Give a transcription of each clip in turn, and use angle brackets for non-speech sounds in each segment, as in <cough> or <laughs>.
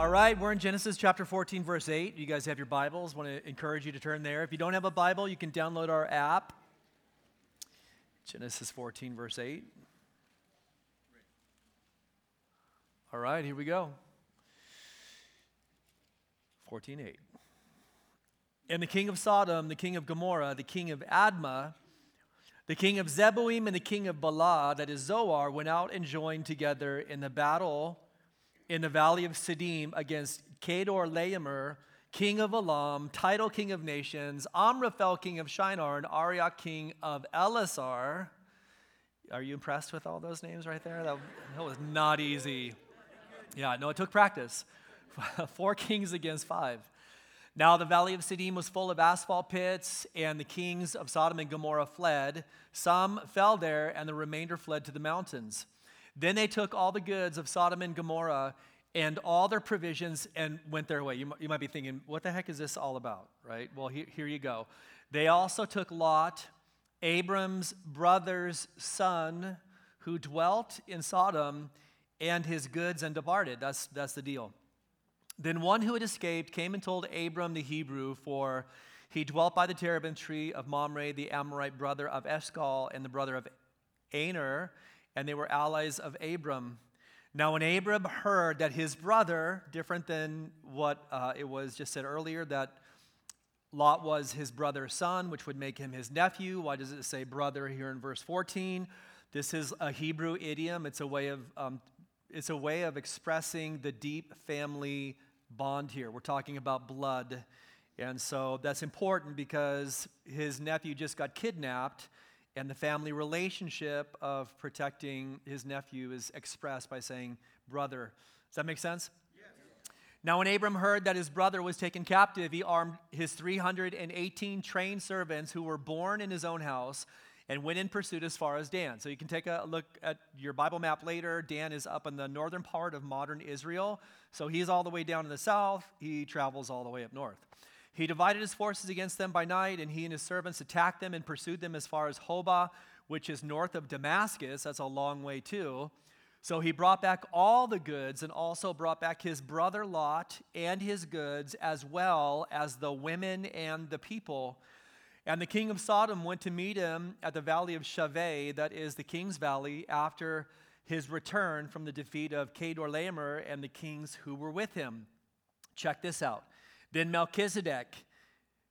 All right, we're in Genesis chapter 14, verse 8. You guys have your Bibles. want to encourage you to turn there. If you don't have a Bible, you can download our app. Genesis 14, verse 8. All right, here we go. 14, 8. And the king of Sodom, the king of Gomorrah, the king of Admah, the king of Zeboim, and the king of Bela, that is Zoar, went out and joined together in the battle in the valley of Siddim against Chedorlaomer, king of Elam, Tidal king of nations, Amraphel king of Shinar, and Arioch king of Ellasar. Are you impressed with all those names right there? That, that was not easy. Yeah, no, it took practice. <laughs> Four kings against five. Now the valley of Siddim was full of asphalt pits, and the kings of Sodom and Gomorrah fled. Some fell there, and the remainder fled to the mountains. Then they took all the goods of Sodom and Gomorrah and all their provisions and went their way. You, you might be thinking, what the heck is this all about, right? Well, here, here you go. They also took Lot, Abram's brother's son, who dwelt in Sodom, and his goods and departed. That's, that's the deal. Then one who had escaped came and told Abram the Hebrew, for he dwelt by the terebinth tree of Mamre, the Amorite brother of Eshcol and the brother of Aner, and they were allies of Abram. Now, when Abram heard that his brother, different than what uh, it was just said earlier, that Lot was his brother's son, which would make him his nephew. Why does it say brother here in verse 14? This is a Hebrew idiom. It's a way of, um, it's a way of expressing the deep family bond here. We're talking about blood. And so that's important because his nephew just got kidnapped and the family relationship of protecting his nephew is expressed by saying, brother. Does that make sense? Yes. Now, when Abram heard that his brother was taken captive, he armed his 318 trained servants who were born in his own house and went in pursuit as far as Dan. So you can take a look at your Bible map later. Dan is up in the northern part of modern Israel. So he's all the way down in the south. He travels all the way up north. He divided his forces against them by night, and he and his servants attacked them and pursued them as far as Hobah, which is north of Damascus. That's a long way, too. So he brought back all the goods and also brought back his brother Lot and his goods, as well as the women and the people. And the king of Sodom went to meet him at the valley of Shaveh, that is the king's valley, after his return from the defeat of Chedorlaomer and the kings who were with him. Check this out. Then Melchizedek,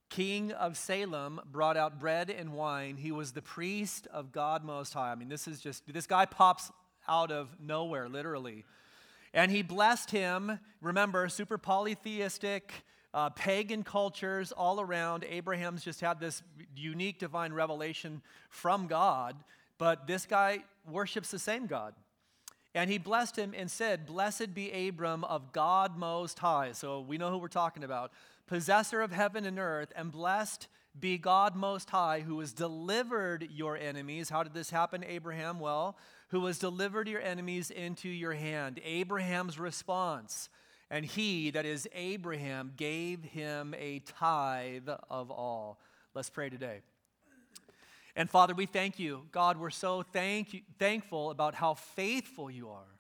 king of Salem, brought out bread and wine. He was the priest of God Most High. I mean, this is just, this guy pops out of nowhere, literally. And he blessed him. Remember, super polytheistic, uh, pagan cultures all around. Abraham's just had this unique divine revelation from God, but this guy worships the same God. And he blessed him and said, Blessed be Abram of God Most High. So we know who we're talking about. Possessor of heaven and earth, and blessed be God Most High, who has delivered your enemies. How did this happen, Abraham? Well, who has delivered your enemies into your hand. Abraham's response. And he, that is Abraham, gave him a tithe of all. Let's pray today. And Father, we thank you. God, we're so thank you, thankful about how faithful you are.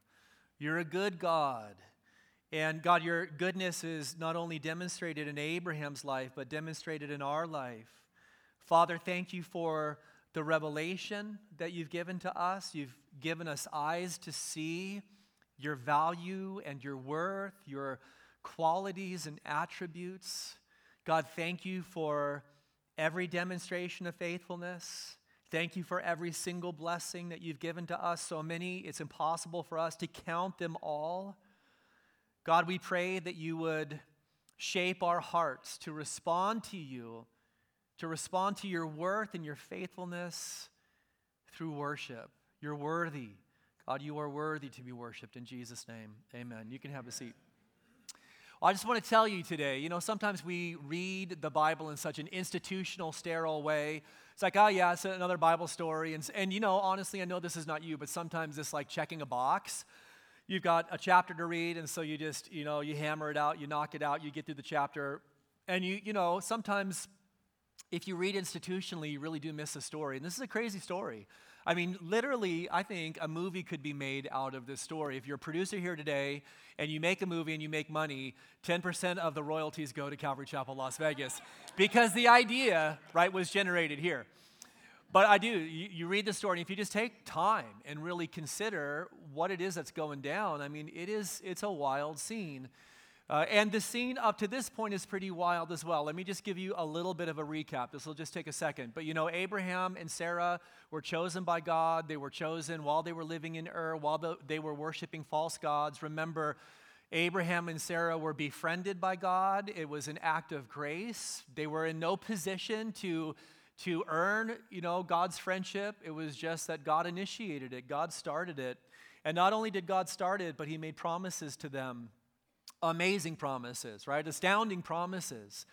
You're a good God. And God, your goodness is not only demonstrated in Abraham's life, but demonstrated in our life. Father, thank you for the revelation that you've given to us. You've given us eyes to see your value and your worth, your qualities and attributes. God, thank you for every demonstration of faithfulness. Thank you for every single blessing that you've given to us. So many, it's impossible for us to count them all. God, we pray that you would shape our hearts to respond to you, to respond to your worth and your faithfulness through worship. You're worthy. God, you are worthy to be worshiped. In Jesus' name, amen. You can have a seat. I just want to tell you today, you know, sometimes we read the Bible in such an institutional, sterile way. It's like, oh, yeah, it's another Bible story. And, and, you know, honestly, I know this is not you, but sometimes it's like checking a box. You've got a chapter to read, and so you just, you know, you hammer it out, you knock it out, you get through the chapter. And you, you know, sometimes if you read institutionally, you really do miss a story. And this is a crazy story. I mean, literally, I think a movie could be made out of this story. If you're a producer here today and you make a movie and you make money, 10% of the royalties go to Calvary Chapel, Las Vegas, because the idea, right, was generated here. But I do, you, you, read the story, and if you just take time and really consider what it is that's going down, I mean, it is, it's a wild scene. Uh, and the scene up to this point is pretty wild as well. Let me just give you a little bit of a recap. This will just take a second. But you know, Abraham and Sarah were chosen by God. They were chosen while they were living in Ur, while the, they were worshiping false gods. Remember, Abraham and Sarah were befriended by God. It was an act of grace. They were in no position to, to earn, you know, God's friendship. It was just that God initiated it. God started it. And not only did God start it, but he made promises to them amazing promises, right? Astounding promises.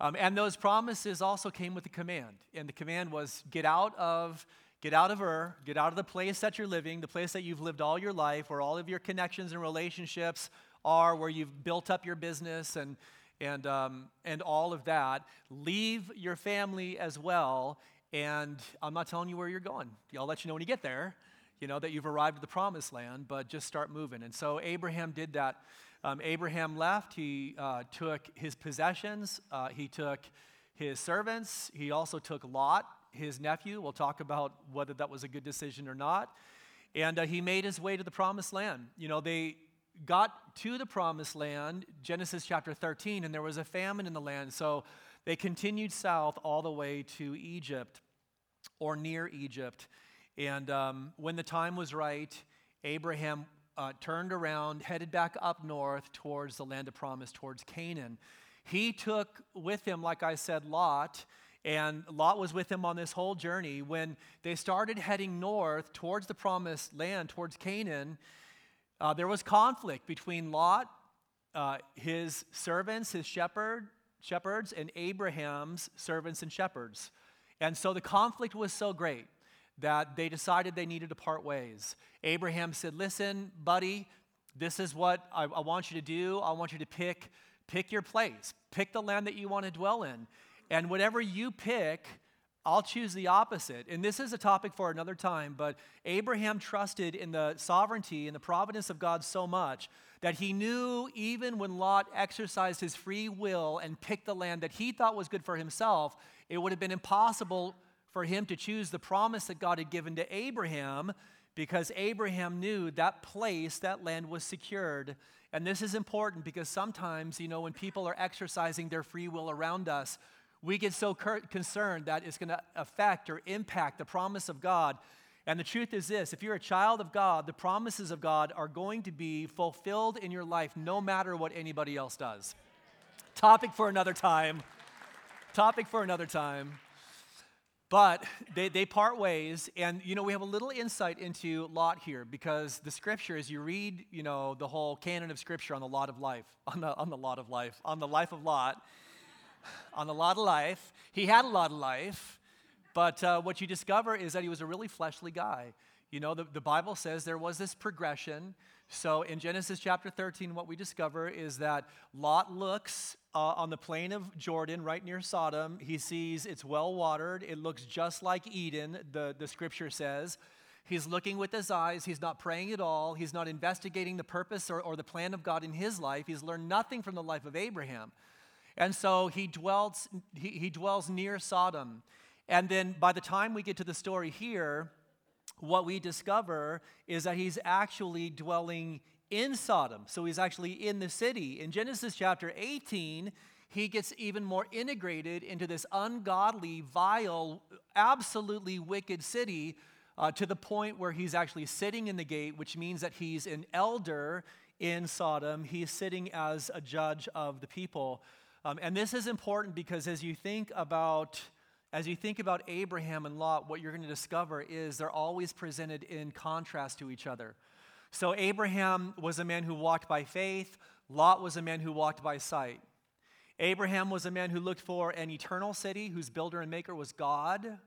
Um, and those promises also came with a command. And the command was get out of get out of Ur, get out of the place that you're living, the place that you've lived all your life, where all of your connections and relationships are, where you've built up your business and and um, and all of that. Leave your family as well. And I'm not telling you where you're going. I'll let you know when you get there. You know that you've arrived at the promised land, but just start moving. And so Abraham did that um, Abraham left. He uh, took his possessions, uh, he took his servants, he also took Lot, his nephew. We'll talk about whether that was a good decision or not. And uh, he made his way to the promised land. You know, they got to the promised land, Genesis chapter 13, and there was a famine in the land. So they continued south all the way to Egypt or near Egypt. And um, when the time was right, Abraham uh, turned around, headed back up north towards the land of promise, towards Canaan. He took with him, like I said, Lot, and Lot was with him on this whole journey. When they started heading north towards the promised land, towards Canaan, uh, there was conflict between Lot, uh, his servants, his shepherd, shepherds, and Abraham's servants and shepherds. And so the conflict was so great that they decided they needed to part ways. Abraham said, Listen, buddy, this is what I, I, want you to do. I want you to pick, pick your place, pick the land that you want to dwell in. And whatever you pick, I'll choose the opposite. And this is a topic for another time, but Abraham trusted in the sovereignty and the providence of God so much that he knew even when Lot exercised his free will and picked the land that he thought was good for himself, it would have been impossible for him to choose the promise that God had given to Abraham because Abraham knew that place, that land was secured. And this is important because sometimes, you know, when people are exercising their free will around us, we get so concerned that it's going to affect or impact the promise of God. And the truth is this if you're a child of God, the promises of God are going to be fulfilled in your life no matter what anybody else does. Topic for another time. Topic for another time. But they, they part ways, and you know, we have a little insight into Lot here because the scripture, as you read, you know, the whole canon of scripture on the lot of life, <laughs> on the, on the lot of life, on the life of Lot, <laughs> on the lot of life, he had a lot of life, but uh, what you discover is that he was a really fleshly guy. You know, the, the Bible says there was this progression. So in Genesis chapter 13, what we discover is that Lot looks uh, on the plain of Jordan, right near Sodom. He sees it's well watered. It looks just like Eden, the, the scripture says. He's looking with his eyes. He's not praying at all. He's not investigating the purpose or, or the plan of God in his life. He's learned nothing from the life of Abraham. And so he dwells, he, he dwells near Sodom. And then by the time we get to the story here, what we discover is that he's actually dwelling in Sodom. So he's actually in the city. In Genesis chapter 18, he gets even more integrated into this ungodly, vile, absolutely wicked city uh, to the point where he's actually sitting in the gate, which means that he's an elder in Sodom. He's sitting as a judge of the people. Um, and this is important because as you think about as you think about Abraham and Lot, what you're going to discover is they're always presented in contrast to each other. So, Abraham was a man who walked by faith, Lot was a man who walked by sight. Abraham was a man who looked for an eternal city whose builder and maker was God.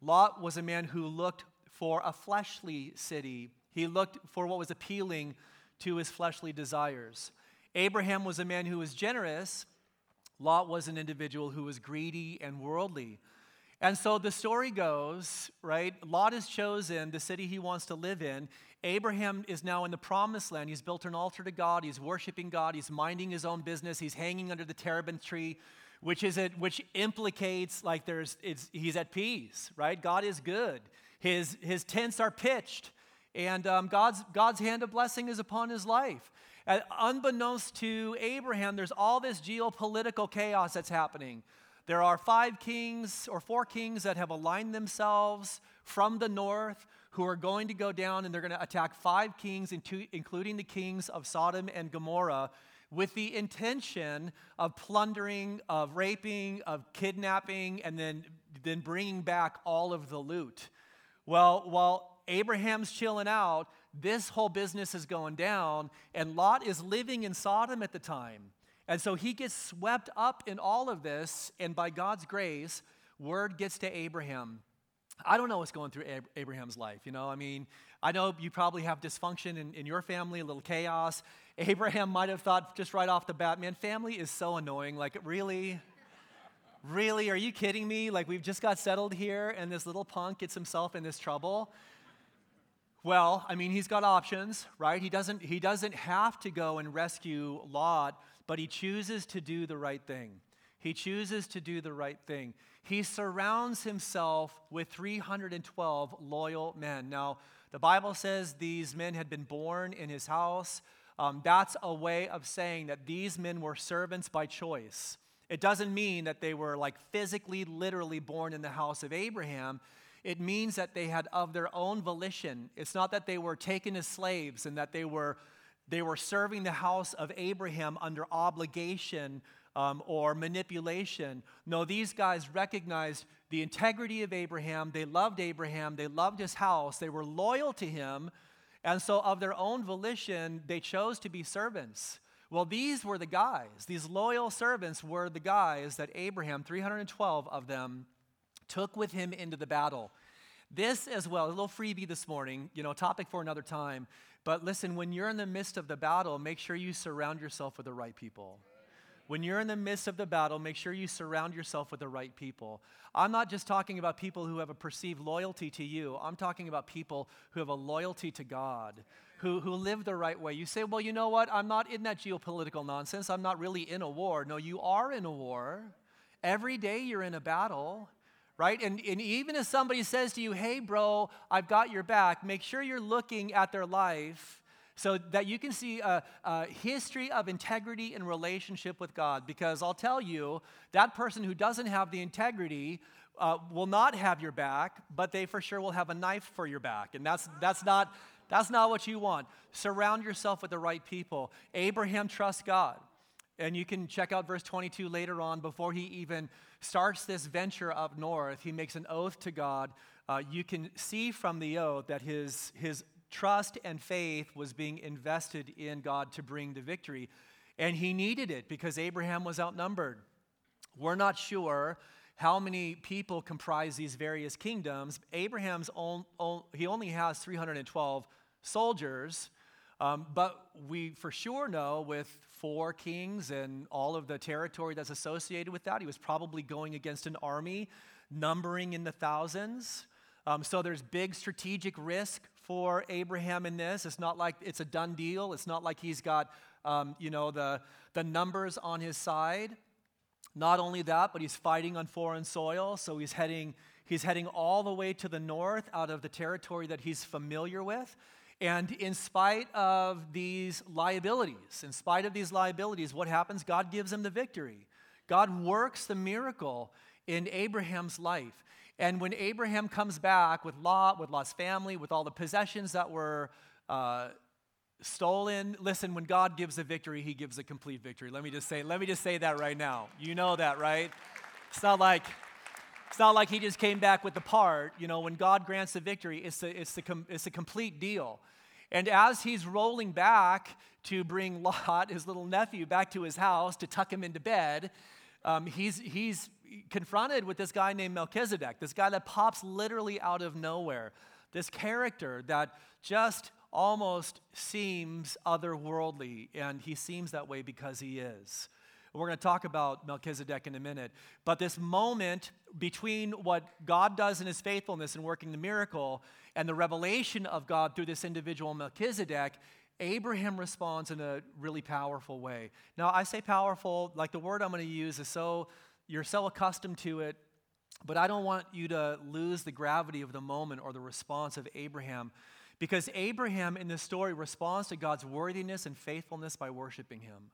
Lot was a man who looked for a fleshly city. He looked for what was appealing to his fleshly desires. Abraham was a man who was generous. Lot was an individual who was greedy and worldly. And so the story goes, right? Lot is chosen, the city he wants to live in. Abraham is now in the promised land. He's built an altar to God. He's worshiping God. He's minding his own business. He's hanging under the terebinth tree, which is it, which implicates like there's it's, he's at peace, right? God is good. His his tents are pitched, and um, God's God's hand of blessing is upon his life. And unbeknownst to Abraham, there's all this geopolitical chaos that's happening. There are five kings or four kings that have aligned themselves from the north who are going to go down and they're going to attack five kings, including the kings of Sodom and Gomorrah, with the intention of plundering, of raping, of kidnapping, and then, then bringing back all of the loot. Well, while Abraham's chilling out, this whole business is going down, and Lot is living in Sodom at the time. And so he gets swept up in all of this, and by God's grace, word gets to Abraham. I don't know what's going through Abraham's life. You know, I mean, I know you probably have dysfunction in, in your family, a little chaos. <laughs> Abraham might have thought just right off the bat, man, family is so annoying. Like, really? Really? Are you kidding me? Like, we've just got settled here, and this little punk gets himself in this trouble. Well, I mean, he's got options, right? He doesn't, he doesn't have to go and rescue Lot but he chooses to do the right thing. He chooses to do the right thing. He surrounds himself with 312 loyal men. Now, the Bible says these men had been born in his house. Um, that's a way of saying that these men were servants by choice. It doesn't mean that they were like physically, literally born in the house of Abraham. It means that they had of their own volition. It's not that they were taken as slaves and that they were they were serving the house of Abraham under obligation um, or manipulation. No, these guys recognized the integrity of Abraham. They loved Abraham. They loved his house. They were loyal to him. And so, of their own volition, they chose to be servants. Well, these were the guys. These loyal servants were the guys that Abraham, 312 of them, took with him into the battle. This as well, a little freebie this morning, you know, topic for another time. But listen, when you're in the midst of the battle, make sure you surround yourself with the right people. When you're in the midst of the battle, make sure you surround yourself with the right people. I'm not just talking about people who have a perceived loyalty to you, I'm talking about people who have a loyalty to God, who, who live the right way. You say, well, you know what? I'm not in that geopolitical nonsense. I'm not really in a war. No, you are in a war. Every day you're in a battle right? And, and even if somebody says to you, hey, bro, I've got your back, make sure you're looking at their life so that you can see a, a, history of integrity and relationship with God. Because I'll tell you, that person who doesn't have the integrity uh, will not have your back, but they for sure will have a knife for your back. And that's, that's, not, that's not what you want. Surround yourself with the right people. Abraham trusts God. And you can check out verse 22 later on before he even starts this venture up north. He makes an oath to God. Uh, you can see from the oath that his, his trust and faith was being invested in God to bring the victory. And he needed it because Abraham was outnumbered. We're not sure how many people comprise these various kingdoms. Abraham's own, own he only has 312 soldiers, um, but we for sure know with four kings and all of the territory that's associated with that. He was probably going against an army numbering in the thousands. Um, so there's big strategic risk for Abraham in this. It's not like it's a done deal. It's not like he's got, um, you know, the, the numbers on his side. Not only that, but he's fighting on foreign soil. So he's heading, he's heading all the way to the north out of the territory that he's familiar with. And in spite of these liabilities, in spite of these liabilities, what happens? God gives him the victory. God works the miracle in Abraham's life. And when Abraham comes back with Lot, with Lot's family, with all the possessions that were uh, stolen, listen, when God gives a victory, he gives a complete victory. Let me just say, let me just say that right now. You know that, right? It's not like it's not like he just came back with the part. You know, when God grants the victory, it's a, it's, a, it's a complete deal. And as he's rolling back to bring Lot, his little nephew, back to his house to tuck him into bed, um, he's, he's confronted with this guy named Melchizedek, this guy that pops literally out of nowhere, this character that just almost seems otherworldly, and he seems that way because he is. We're going to talk about Melchizedek in a minute. But this moment between what God does in his faithfulness and working the miracle and the revelation of God through this individual Melchizedek, Abraham responds in a really powerful way. Now, I say powerful, like the word I'm going to use is so, you're so accustomed to it, but I don't want you to lose the gravity of the moment or the response of Abraham. Because Abraham in this story responds to God's worthiness and faithfulness by worshiping him.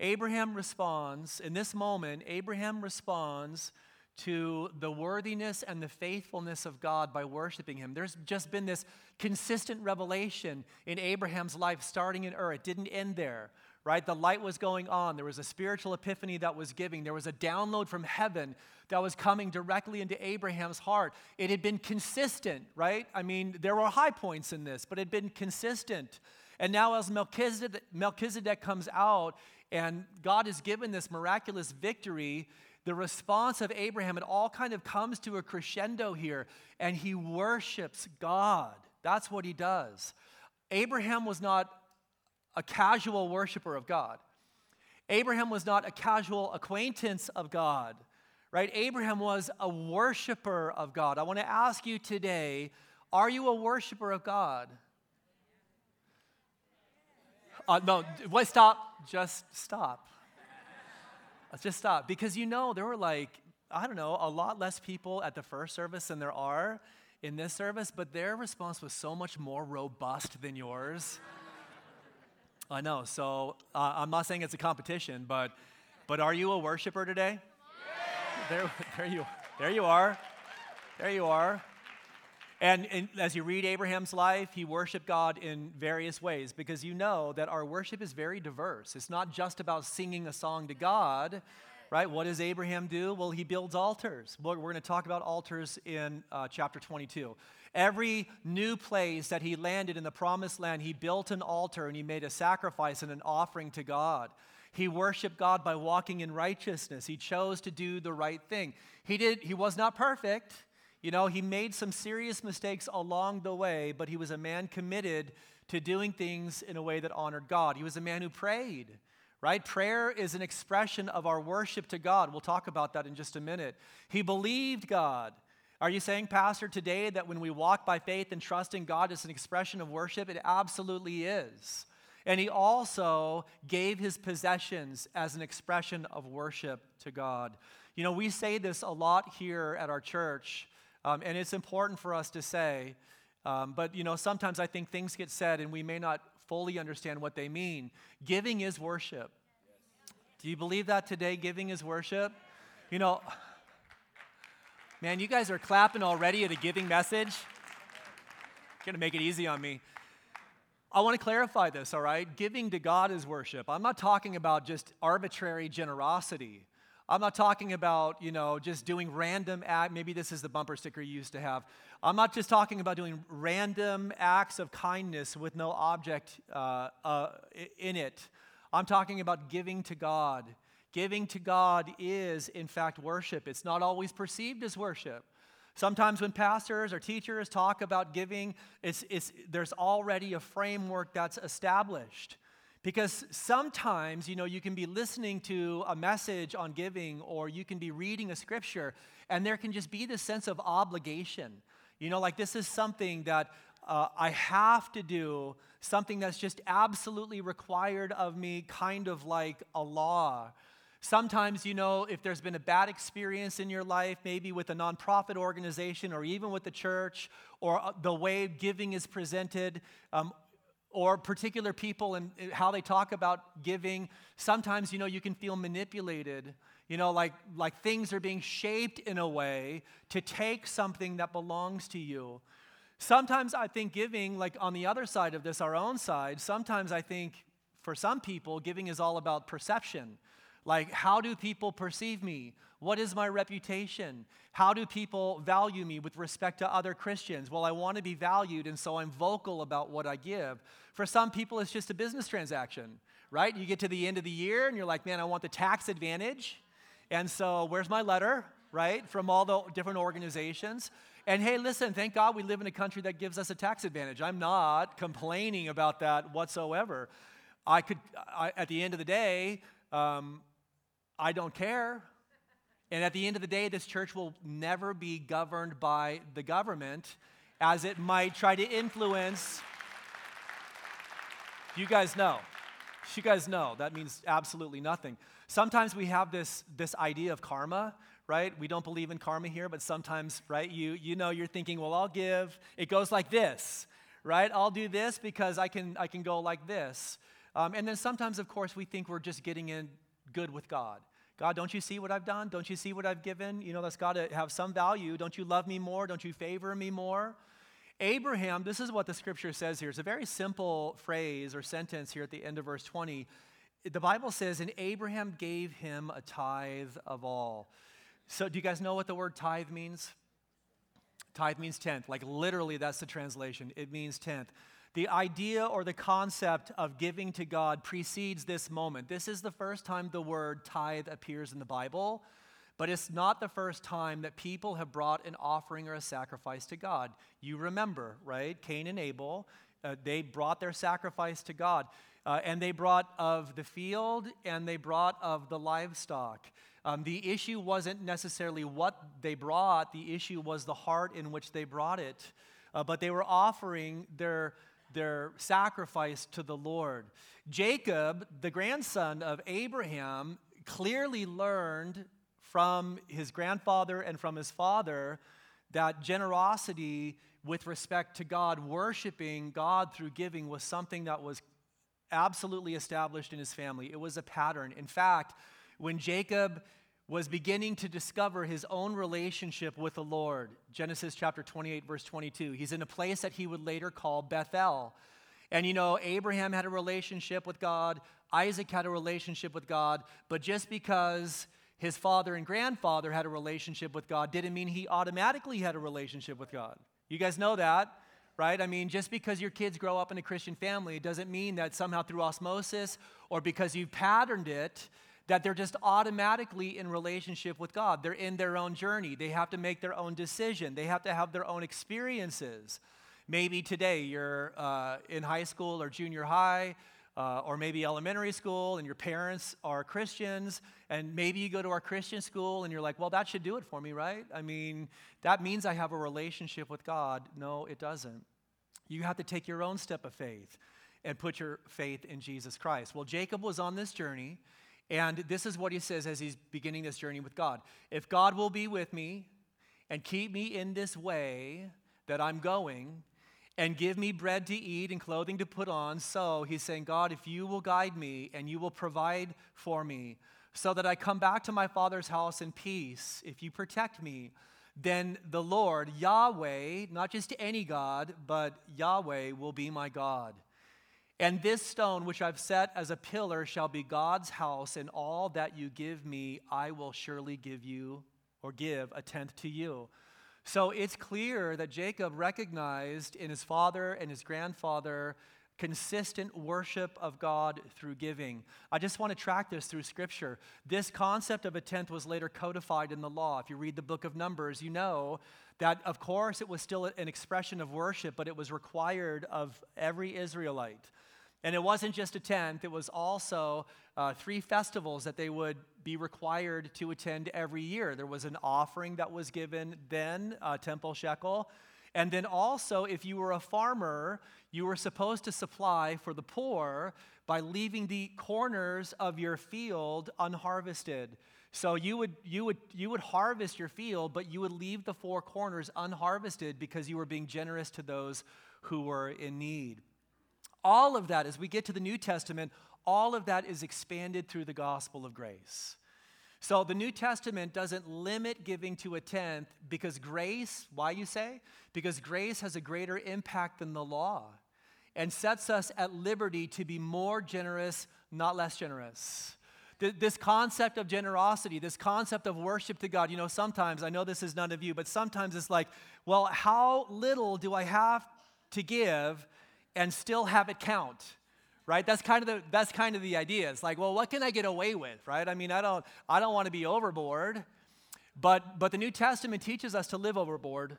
Abraham responds, in this moment, Abraham responds to the worthiness and the faithfulness of God by worshiping Him. There's just been this consistent revelation in Abraham's life starting in Ur. It didn't end there, right? The light was going on. There was a spiritual epiphany that was giving. There was a download from heaven that was coming directly into Abraham's heart. It had been consistent, right? I mean, there were high points in this, but it had been consistent. And now, as Melchizedek, Melchizedek comes out, and God has given this miraculous victory, the response of Abraham, it all kind of comes to a crescendo here, and he worships God. That's what he does. Abraham was not a casual worshiper of God. Abraham was not a casual acquaintance of God, right? Abraham was a worshiper of God. I want to ask you today are you a worshiper of God? Uh, no, wait, stop. Just stop. Just stop. Because you know, there were like, I don't know, a lot less people at the first service than there are in this service, but their response was so much more robust than yours. <laughs> I know. So uh, I'm not saying it's a competition, but but are you a worshiper today? There, <laughs> there you, there you are. There you are. And, and, as you read Abraham's life, he worshiped God in various ways because you know that our worship is very diverse. It's not just about singing a song to God, right? What does Abraham do? Well, he builds altars. We're going to talk about altars in uh, chapter 22. Every new place that he landed in the promised land, he built an altar and he made a sacrifice and an offering to God. He worshiped God by walking in righteousness. He chose to do the right thing. He did he was not perfect. You know, he made some serious mistakes along the way, but he was a man committed to doing things in a way that honored God. He was a man who prayed, right? Prayer is an expression of our worship to God. We'll talk about that in just a minute. He believed God. Are you saying, Pastor, today that when we walk by faith and trust in God, it's an expression of worship? It absolutely is. And he also gave his possessions as an expression of worship to God. You know, we say this a lot here at our church um, and it's important for us to say, um, but you know, sometimes I think things get said and we may not fully understand what they mean. Giving is worship. Do you believe that today? Giving is worship? You know, man, you guys are clapping already at a giving message. Gonna make it easy on me. I want to clarify this, all right? Giving to God is worship. I'm not talking about just arbitrary generosity. I'm not talking about, you know, just doing random act. Maybe this is the bumper sticker you used to have. I'm not just talking about doing random acts of kindness with no object uh, uh, in it. I'm talking about giving to God. Giving to God is, in fact, worship. It's not always perceived as worship. Sometimes when pastors or teachers talk about giving, it's, it's, there's already a framework that's established. Because sometimes, you know, you can be listening to a message on giving or you can be reading a scripture and there can just be this sense of obligation. You know, like this is something that uh, I have to do, something that's just absolutely required of me, kind of like a law. Sometimes, you know, if there's been a bad experience in your life, maybe with a nonprofit organization or even with the church, or uh, the way giving is presented, um, or particular people and uh, how they talk about giving sometimes you know you can feel manipulated. You know like like things are being shaped in a way to take something that belongs to you. Sometimes i think giving like on the other side of this our own side sometimes i think for some people giving is all about perception. Like how do people perceive me what is my reputation? How do people value me with respect to other Christians? Well, I want to be valued, and so I'm vocal about what I give. For some people, it's just a business transaction, right? You get to the end of the year and you're like, man, I want the tax advantage. And so, where's my letter, right? From all the different organizations. And hey, listen, thank God we live in a country that gives us a tax advantage. I'm not complaining about that whatsoever. I could, I, at the end of the day, um, I don't care. And at the end of the day, this church will never be governed by the government as it might try to influence. You guys know. You guys know that means absolutely nothing. Sometimes we have this, this idea of karma, right? We don't believe in karma here, but sometimes, right, you, you know, you're thinking, well, I'll give. It goes like this, right? I'll do this because I can, I can go like this. Um, and then sometimes, of course, we think we're just getting in good with God. God, don't you see what I've done? Don't you see what I've given? You know, that's got to have some value. Don't you love me more? Don't you favor me more? Abraham, this is what the scripture says here. It's a very simple phrase or sentence here at the end of verse 20. The Bible says, And Abraham gave him a tithe of all. So, do you guys know what the word tithe means? Tithe means tenth. Like, literally, that's the translation. It means tenth. The idea or the concept of giving to God precedes this moment. This is the first time the word tithe appears in the Bible. But it's not the first time that people have brought an offering or a sacrifice to God. You remember, right? Cain and Abel, uh, they brought their sacrifice to God. Uh, and they brought of the field and they brought of the livestock. Um, the issue wasn't necessarily what they brought, the issue was the heart in which they brought it. Uh, but they were offering their, their sacrifice to the Lord. Jacob, the grandson of Abraham, clearly learned from his grandfather and from his father that generosity with respect to God, worshiping God through giving, was something that was absolutely established in his family. It was a pattern. In fact, when Jacob was beginning to discover his own relationship with the Lord, Genesis chapter 28, verse 22, he's in a place that he would later call Bethel. And you know, Abraham had a relationship with God, Isaac had a relationship with God, but just because his father and grandfather had a relationship with God didn't mean he automatically had a relationship with God. You guys know that, right? I mean, just because your kids grow up in a Christian family doesn't mean that somehow through osmosis or because you've patterned it, that they're just automatically in relationship with God. They're in their own journey. They have to make their own decision. They have to have their own experiences. Maybe today you're uh, in high school or junior high uh, or maybe elementary school and your parents are Christians, and maybe you go to our Christian school and you're like, well, that should do it for me, right? I mean, that means I have a relationship with God. No, it doesn't. You have to take your own step of faith and put your faith in Jesus Christ. Well, Jacob was on this journey, and this is what he says as he's beginning this journey with God If God will be with me and keep me in this way that I'm going, and give me bread to eat and clothing to put on. So he's saying, God, if you will guide me and you will provide for me so that I come back to my father's house in peace, if you protect me, then the Lord, Yahweh, not just any God, but Yahweh will be my God. And this stone, which I've set as a pillar, shall be God's house, and all that you give me, I will surely give you or give a tenth to you. So it's clear that Jacob recognized in his father and his grandfather consistent worship of God through giving. I just want to track this through scripture. This concept of a tenth was later codified in the law. If you read the book of Numbers, you know that, of course, it was still an expression of worship, but it was required of every Israelite. And it wasn't just a tenth, it was also uh, three festivals that they would be required to attend every year. There was an offering that was given then, uh, temple shekel. And then also, if you were a farmer, you were supposed to supply for the poor by leaving the corners of your field unharvested. So you would, you, would, you would harvest your field, but you would leave the four corners unharvested because you were being generous to those who were in need. All of that, as we get to the New Testament, all of that is expanded through the gospel of grace. So the New Testament doesn't limit giving to a tenth because grace, why you say? Because grace has a greater impact than the law and sets us at liberty to be more generous, not less generous. This concept of generosity, this concept of worship to God, you know, sometimes, I know this is none of you, but sometimes it's like, well, how little do I have to give and still have it count right? That's kind of the that's kind of the idea. It's like well what can i get away with right? I mean i don't i don't want to be overboard but but the new testament teaches us to live overboard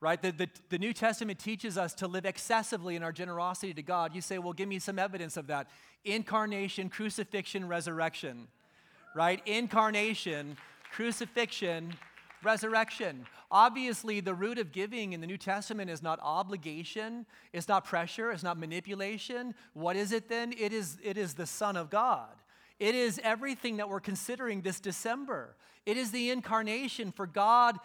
right? The, the, the new testament teaches us to live excessively in our generosity to god. You say well give me some evidence of that. Incarnation crucifixion resurrection right? Incarnation, crucifixion, resurrection. Obviously, the root of giving in the New Testament is not obligation, it's not pressure, it's not manipulation. What is it then? It is, it is the Son of God. It is everything that we're considering this December. It is the incarnation for God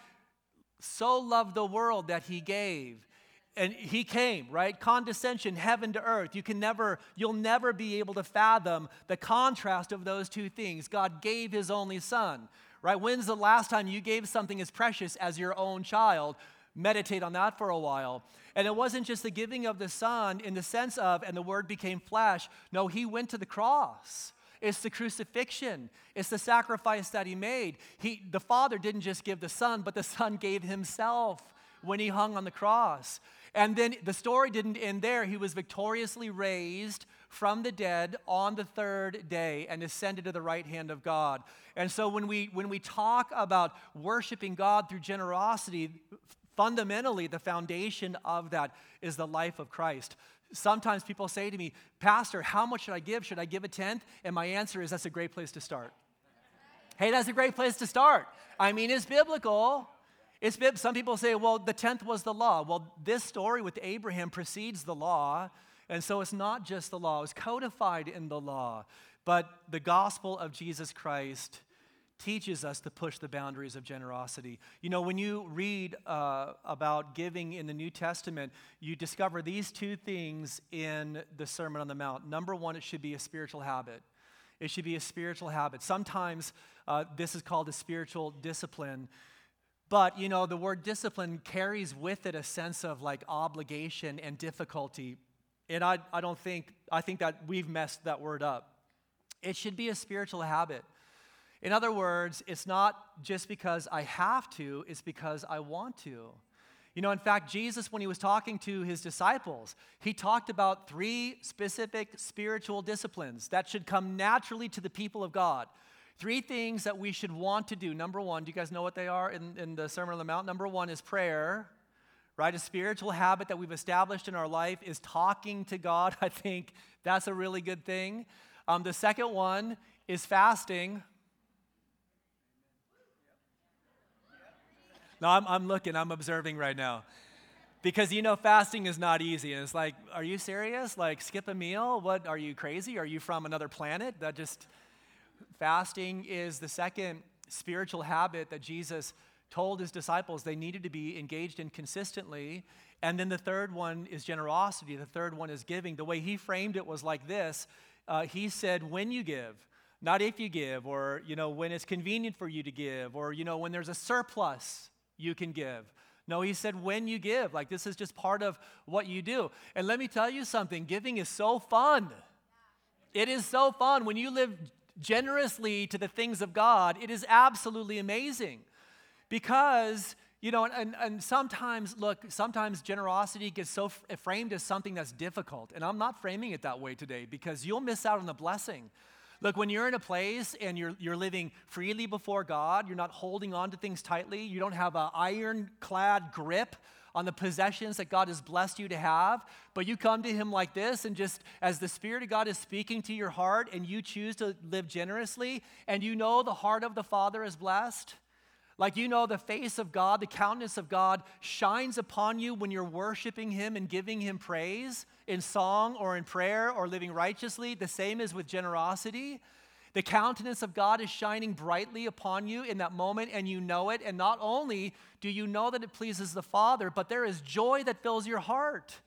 so loved the world that he gave and he came right condescension heaven to earth you can never you'll never be able to fathom the contrast of those two things god gave his only son right when's the last time you gave something as precious as your own child meditate on that for a while and it wasn't just the giving of the son in the sense of and the word became flesh no he went to the cross it's the crucifixion. It's the sacrifice that he made. He, the Father didn't just give the Son, but the Son gave himself when he hung on the cross. And then the story didn't end there. He was victoriously raised from the dead on the third day and ascended to the right hand of God. And so when we when we talk about worshiping God through generosity, fundamentally the foundation of that is the life of Christ. Sometimes people say to me, Pastor, how much should I give? Should I give a tenth? And my answer is, that's a great place to start. Hey, that's a great place to start. I mean, it's biblical. It's, some people say, well, the tenth was the law. Well, this story with Abraham precedes the law, and so it's not just the law, it's codified in the law. But the gospel of Jesus Christ teaches us to push the boundaries of generosity. You know, when you read uh, about giving in the New Testament, you discover these two things in the Sermon on the Mount. Number one, it should be a spiritual habit. It should be a spiritual habit. Sometimes uh, this is called a spiritual discipline. But, you know, the word discipline carries with it a sense of like obligation and difficulty. And I, I don't think, I think that we've messed that word up. It should be a spiritual habit. In other words, it's not just because I have to, it's because I want to. You know, in fact, Jesus, when he was talking to his disciples, he talked about three specific spiritual disciplines that should come naturally to the people of God. Three things that we should want to do. Number one, do you guys know what they are in, in the Sermon on the Mount? Number one is prayer, right? A spiritual habit that we've established in our life is talking to God. <laughs> I think that's a really good thing. Um, the second one is fasting. No, I'm, I'm looking, I'm observing right now. Because you know, fasting is not easy. And it's like, are you serious? Like, skip a meal? What, are you crazy? Are you from another planet? That just, fasting is the second spiritual habit that Jesus told his disciples they needed to be engaged in consistently. And then the third one is generosity. The third one is giving. The way he framed it was like this uh, He said, when you give, not if you give, or, you know, when it's convenient for you to give, or, you know, when there's a surplus you can give. No, he said when you give. Like this is just part of what you do. And let me tell you something giving is so fun. It is so fun. When you live generously to the things of God, it is absolutely amazing. Because, you know, and, and sometimes, look, sometimes generosity gets so eh, framed as something that's difficult. And I'm not framing it that way today because you'll miss out on the blessing. Look, when you're in a place and you're, you're living freely before God, you're not holding on to things tightly, you don't have an ironclad grip on the possessions that God has blessed you to have, but you come to Him like this, and just as the Spirit of God is speaking to your heart, and you choose to live generously, and you know the heart of the Father is blessed, like you know, the face of God, the countenance of God shines upon you when you're worshiping Him and giving Him praise in song or in prayer or living righteously. The same is with generosity. The countenance of God is shining brightly upon you in that moment, and you know it. And not only do you know that it pleases the Father, but there is joy that fills your heart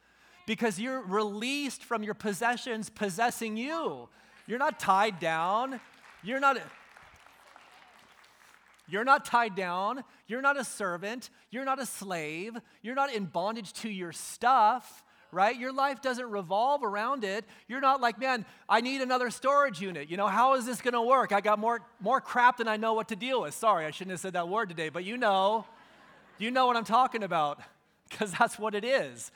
because you're released from your possessions possessing you. You're not tied down. You're not. You're not tied down. You're not a servant. You're not a slave. You're not in bondage to your stuff, right? Your life doesn't revolve around it. You're not like, man, I need another storage unit. You know, how is this going to work? I got more, more crap than I know what to deal with. Sorry, I shouldn't have said that word today, but you know, you know what I'm talking about because that's what it is.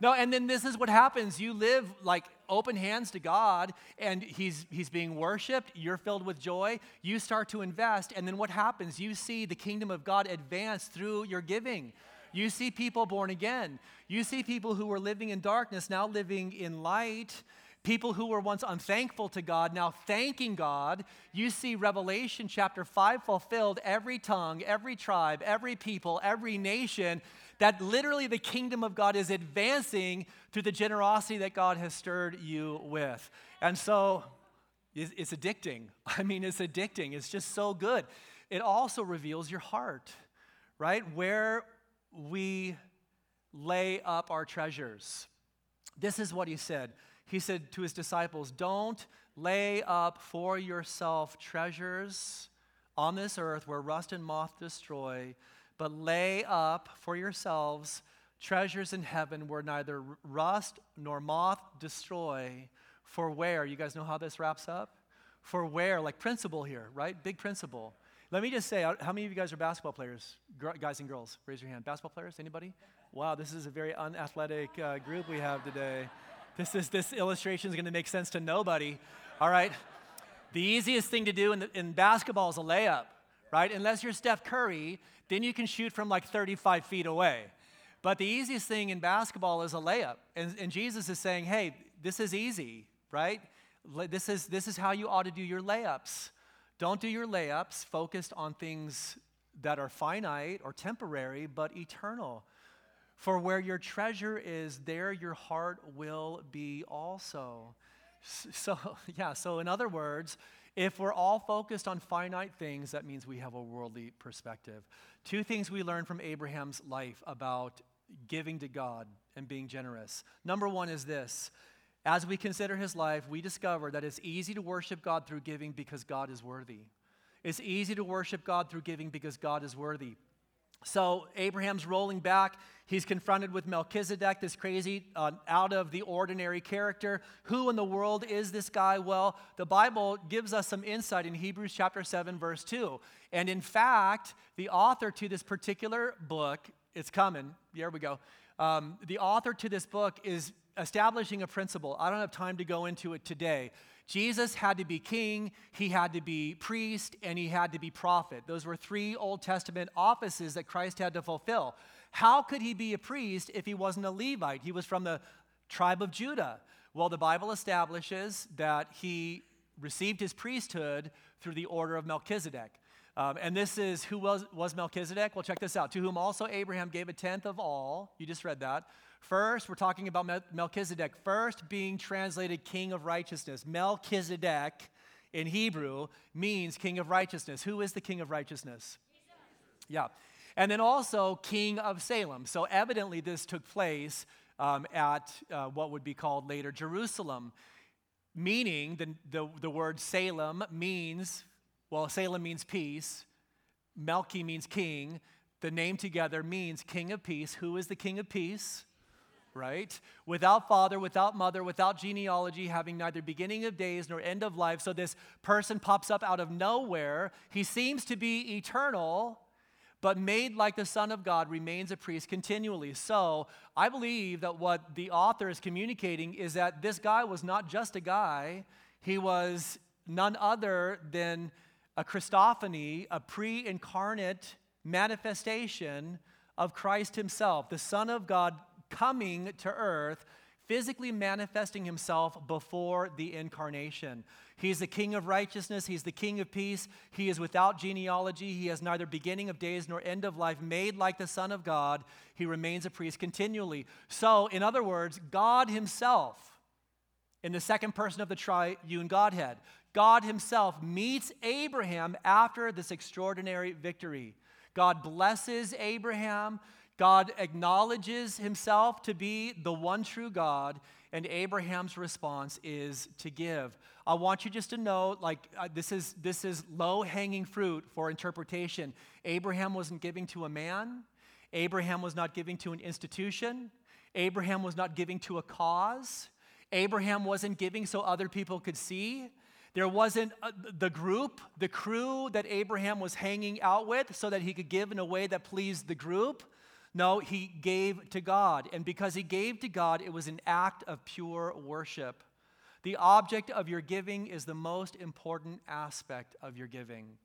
No, and then this is what happens. You live like open hands to God and he's he's being worshiped, you're filled with joy, you start to invest and then what happens? You see the kingdom of God advance through your giving. You see people born again. You see people who were living in darkness now living in light. People who were once unthankful to God, now thanking God. You see Revelation chapter 5 fulfilled every tongue, every tribe, every people, every nation, that literally the kingdom of God is advancing through the generosity that God has stirred you with. And so it's addicting. <laughs> I mean, it's addicting. It's just so good. It also reveals your heart, right? Where we lay up our treasures. This is what he said he said to his disciples, Don't lay up for yourself treasures on this earth where rust and moth destroy, but lay up for yourselves treasures in heaven where neither rust nor moth destroy. For where? You guys know how this wraps up? For where? Like principle here, right? Big principle. Let me just say, uh, how many of you guys are basketball players? Guys and girls, raise your hand. Basketball players? Anybody? Wow, this is a very unathletic uh, group we have today. This, is, this illustration is going to make sense to nobody. All right? The easiest thing to do in, the, in basketball is a layup, right? Unless you're Steph Curry, then you can shoot from like 35 feet away. But the easiest thing in basketball is a layup. And, and Jesus is saying, hey, this is easy, right? This is, this is how you ought to do your layups. Don't do your layups focused on things that are finite or temporary, but eternal. For where your treasure is, there your heart will be also. So, <laughs> yeah, so in other words, if we're all focused on finite things, that means we have a worldly perspective. Two things we learn from Abraham's life about giving to God and being generous. Number one is this as we consider his life, we discover that it's easy to worship God through giving because God is worthy. It's easy to worship God through giving because God is worthy. So Abraham's rolling back. He's confronted with Melchizedek, this crazy, uh, out of the ordinary character. Who in the world is this guy? Well, the Bible gives us some insight in Hebrews chapter 7, verse 2. And in fact, the author to this particular book, it's coming. Here we go. Um, the author to this book is establishing a principle. I don't have time to go into it today. Jesus had to be king, he had to be priest, and he had to be prophet. Those were three Old Testament offices that Christ had to fulfill. How could he be a priest if he wasn't a Levite? He was from the tribe of Judah. Well, the Bible establishes that he received his priesthood through the order of Melchizedek. Um, and this is who was, was Melchizedek? Well, check this out. To whom also Abraham gave a tenth of all. You just read that. First, we're talking about Melchizedek, first being translated king of righteousness. Melchizedek in Hebrew means king of righteousness. Who is the king of righteousness? Jesus. Yeah. And then also king of Salem. So evidently, this took place um, at uh, what would be called later Jerusalem, meaning the, the, the word Salem means, well, Salem means peace, Melchi means king. The name together means king of peace. Who is the king of peace? Right? Without father, without mother, without genealogy, having neither beginning of days nor end of life. So this person pops up out of nowhere. He seems to be eternal, but made like the Son of God remains a priest continually. So I believe that what the author is communicating is that this guy was not just a guy, he was none other than a Christophany, a pre incarnate manifestation of Christ himself, the Son of God coming to earth, physically manifesting himself before the incarnation. He's the king of righteousness. He's the king of peace. He is without genealogy. He has neither beginning of days nor end of life, made like the Son of God. He remains a priest continually. So, in other words, God Himself, in the second person of the triune Godhead, God Himself meets Abraham after this extraordinary victory. God blesses Abraham. God acknowledges himself to be the one true God, and Abraham's response is to give. I want you just to know, like, uh, this is, this is low hanging fruit for interpretation. Abraham wasn't giving to a man, Abraham was not giving to an institution, Abraham was not giving to a cause, Abraham wasn't giving so other people could see. There wasn't uh, the group, the crew that Abraham was hanging out with so that he could give in a way that pleased the group. No, he gave to God. And because he gave to God, it was an act of pure worship. The object of your giving is the most important aspect of your giving.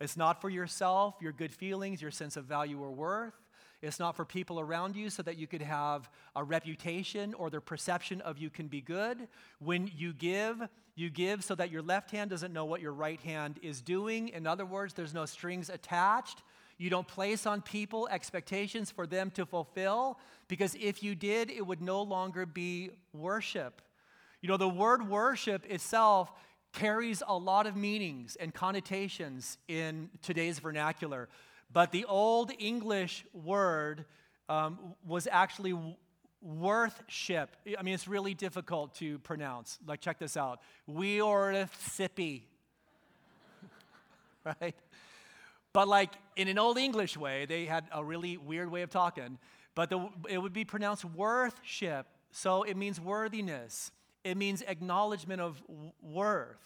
It's not for yourself, your good feelings, your sense of value or worth. It's not for people around you so that you could have a reputation or their perception of you can be good. When you give, you give so that your left hand doesn't know what your right hand is doing. In other words, there's no strings attached. You don't place on people expectations for them to fulfill, because if you did, it would no longer be worship. You know, the word worship itself carries a lot of meanings and connotations in today's vernacular. But the Old English word um, was actually worthship. I mean, it's really difficult to pronounce. Like, check this out. We or sippy. <laughs> right? But, like, in an Old English way, they had a really weird way of talking. But the, it would be pronounced worthship. So it means worthiness. It means acknowledgement of worth.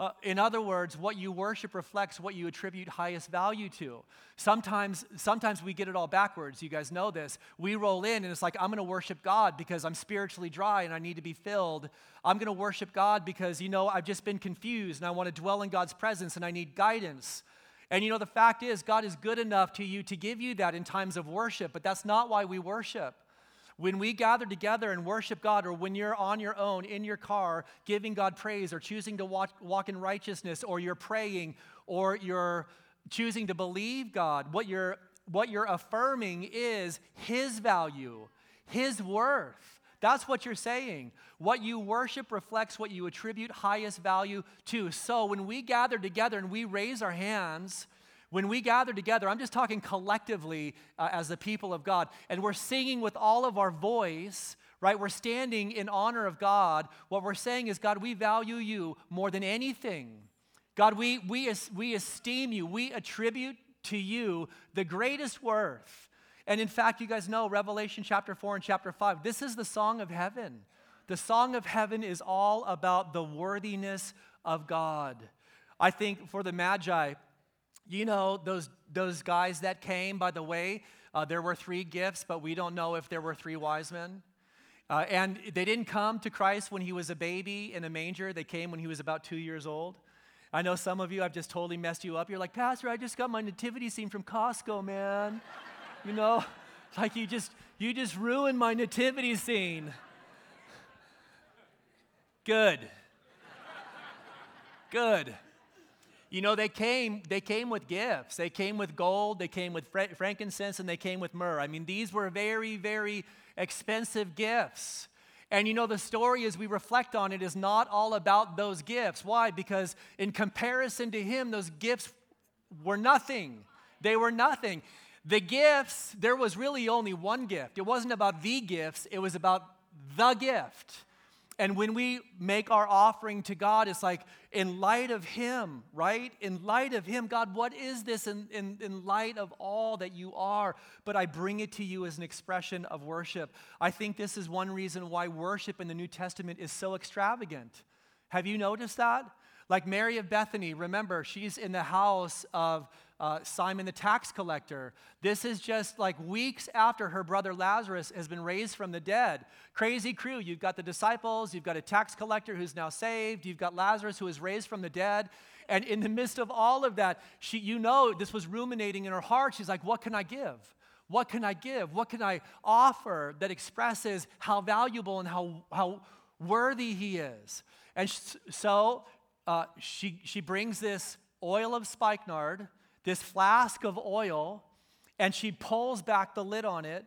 Uh, in other words, what you worship reflects what you attribute highest value to. Sometimes, sometimes we get it all backwards. You guys know this. We roll in and it's like, I'm going to worship God because I'm spiritually dry and I need to be filled. I'm going to worship God because, you know, I've just been confused and I want to dwell in God's presence and I need guidance. And you know, the fact is, God is good enough to you to give you that in times of worship, but that's not why we worship. When we gather together and worship God, or when you're on your own in your car giving God praise, or choosing to walk, walk in righteousness, or you're praying, or you're choosing to believe God, what you're, what you're affirming is His value, His worth. That's what you're saying. What you worship reflects what you attribute highest value to. So when we gather together and we raise our hands, when we gather together, I'm just talking collectively uh, as the people of God, and we're singing with all of our voice, right? We're standing in honor of God. What we're saying is, God, we value you more than anything. God, we, we, we esteem you. We attribute to you the greatest worth. And in fact, you guys know Revelation chapter 4 and chapter 5, this is the song of heaven. The song of heaven is all about the worthiness of God. I think for the Magi, you know, those, those guys that came, by the way, uh, there were three gifts, but we don't know if there were three wise men. Uh, and they didn't come to Christ when he was a baby in a manger, they came when he was about two years old. I know some of you, I've just totally messed you up. You're like, Pastor, I just got my nativity scene from Costco, man. You know, <laughs> like you just you just ruined my nativity scene. Good. Good. You know, they came, they came with gifts. They came with gold, they came with frankincense, and they came with myrrh. I mean, these were very, very expensive gifts. And you know, the story as we reflect on it is not all about those gifts. Why? Because in comparison to him, those gifts were nothing. They were nothing. The gifts, there was really only one gift. It wasn't about the gifts, it was about the gift. And when we make our offering to God, it's like, in light of Him, right? In light of Him, God, what is this in, in, in light of all that you are? But I bring it to you as an expression of worship. I think this is one reason why worship in the New Testament is so extravagant. Have you noticed that? Like Mary of Bethany, remember, she's in the house of uh, Simon the tax collector. This is just like weeks after her brother Lazarus has been raised from the dead. Crazy crew. You've got the disciples, you've got a tax collector who's now saved, you've got Lazarus who is raised from the dead. And in the midst of all of that, she, you know, this was ruminating in her heart. She's like, What can I give? What can I give? What can I offer that expresses how valuable and how, how worthy he is? And so uh, she, she brings this oil of spikenard, this flask of oil, and she pulls back the lid on it.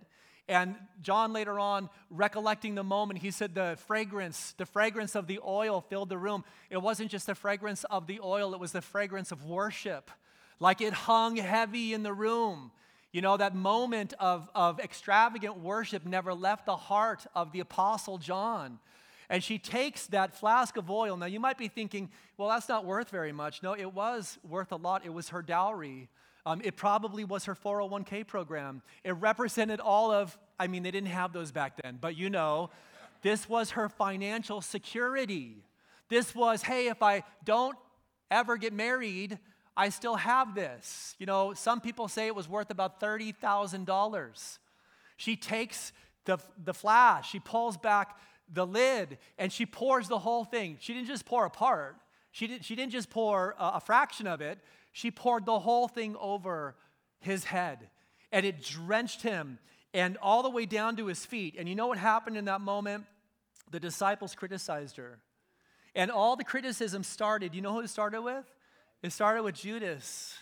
And John later on, recollecting the moment, he said the fragrance, the fragrance of the oil filled the room. It wasn't just the fragrance of the oil, it was the fragrance of worship. Like it hung heavy in the room. You know, that moment of, of extravagant worship never left the heart of the Apostle John. And she takes that flask of oil. Now, you might be thinking, well, that's not worth very much. No, it was worth a lot. It was her dowry. Um, it probably was her 401k program. It represented all of, I mean, they didn't have those back then, but you know, this was her financial security. This was, hey, if I don't ever get married, I still have this. You know, some people say it was worth about $30,000. She takes the, the flash, she pulls back the lid and she pours the whole thing. She didn't just pour a part, she, did, she didn't just pour a, a fraction of it, she poured the whole thing over his head. and it drenched him and all the way down to his feet. And you know what happened in that moment? The disciples criticized her. And all the criticism started, you know who it started with? It started with Judas.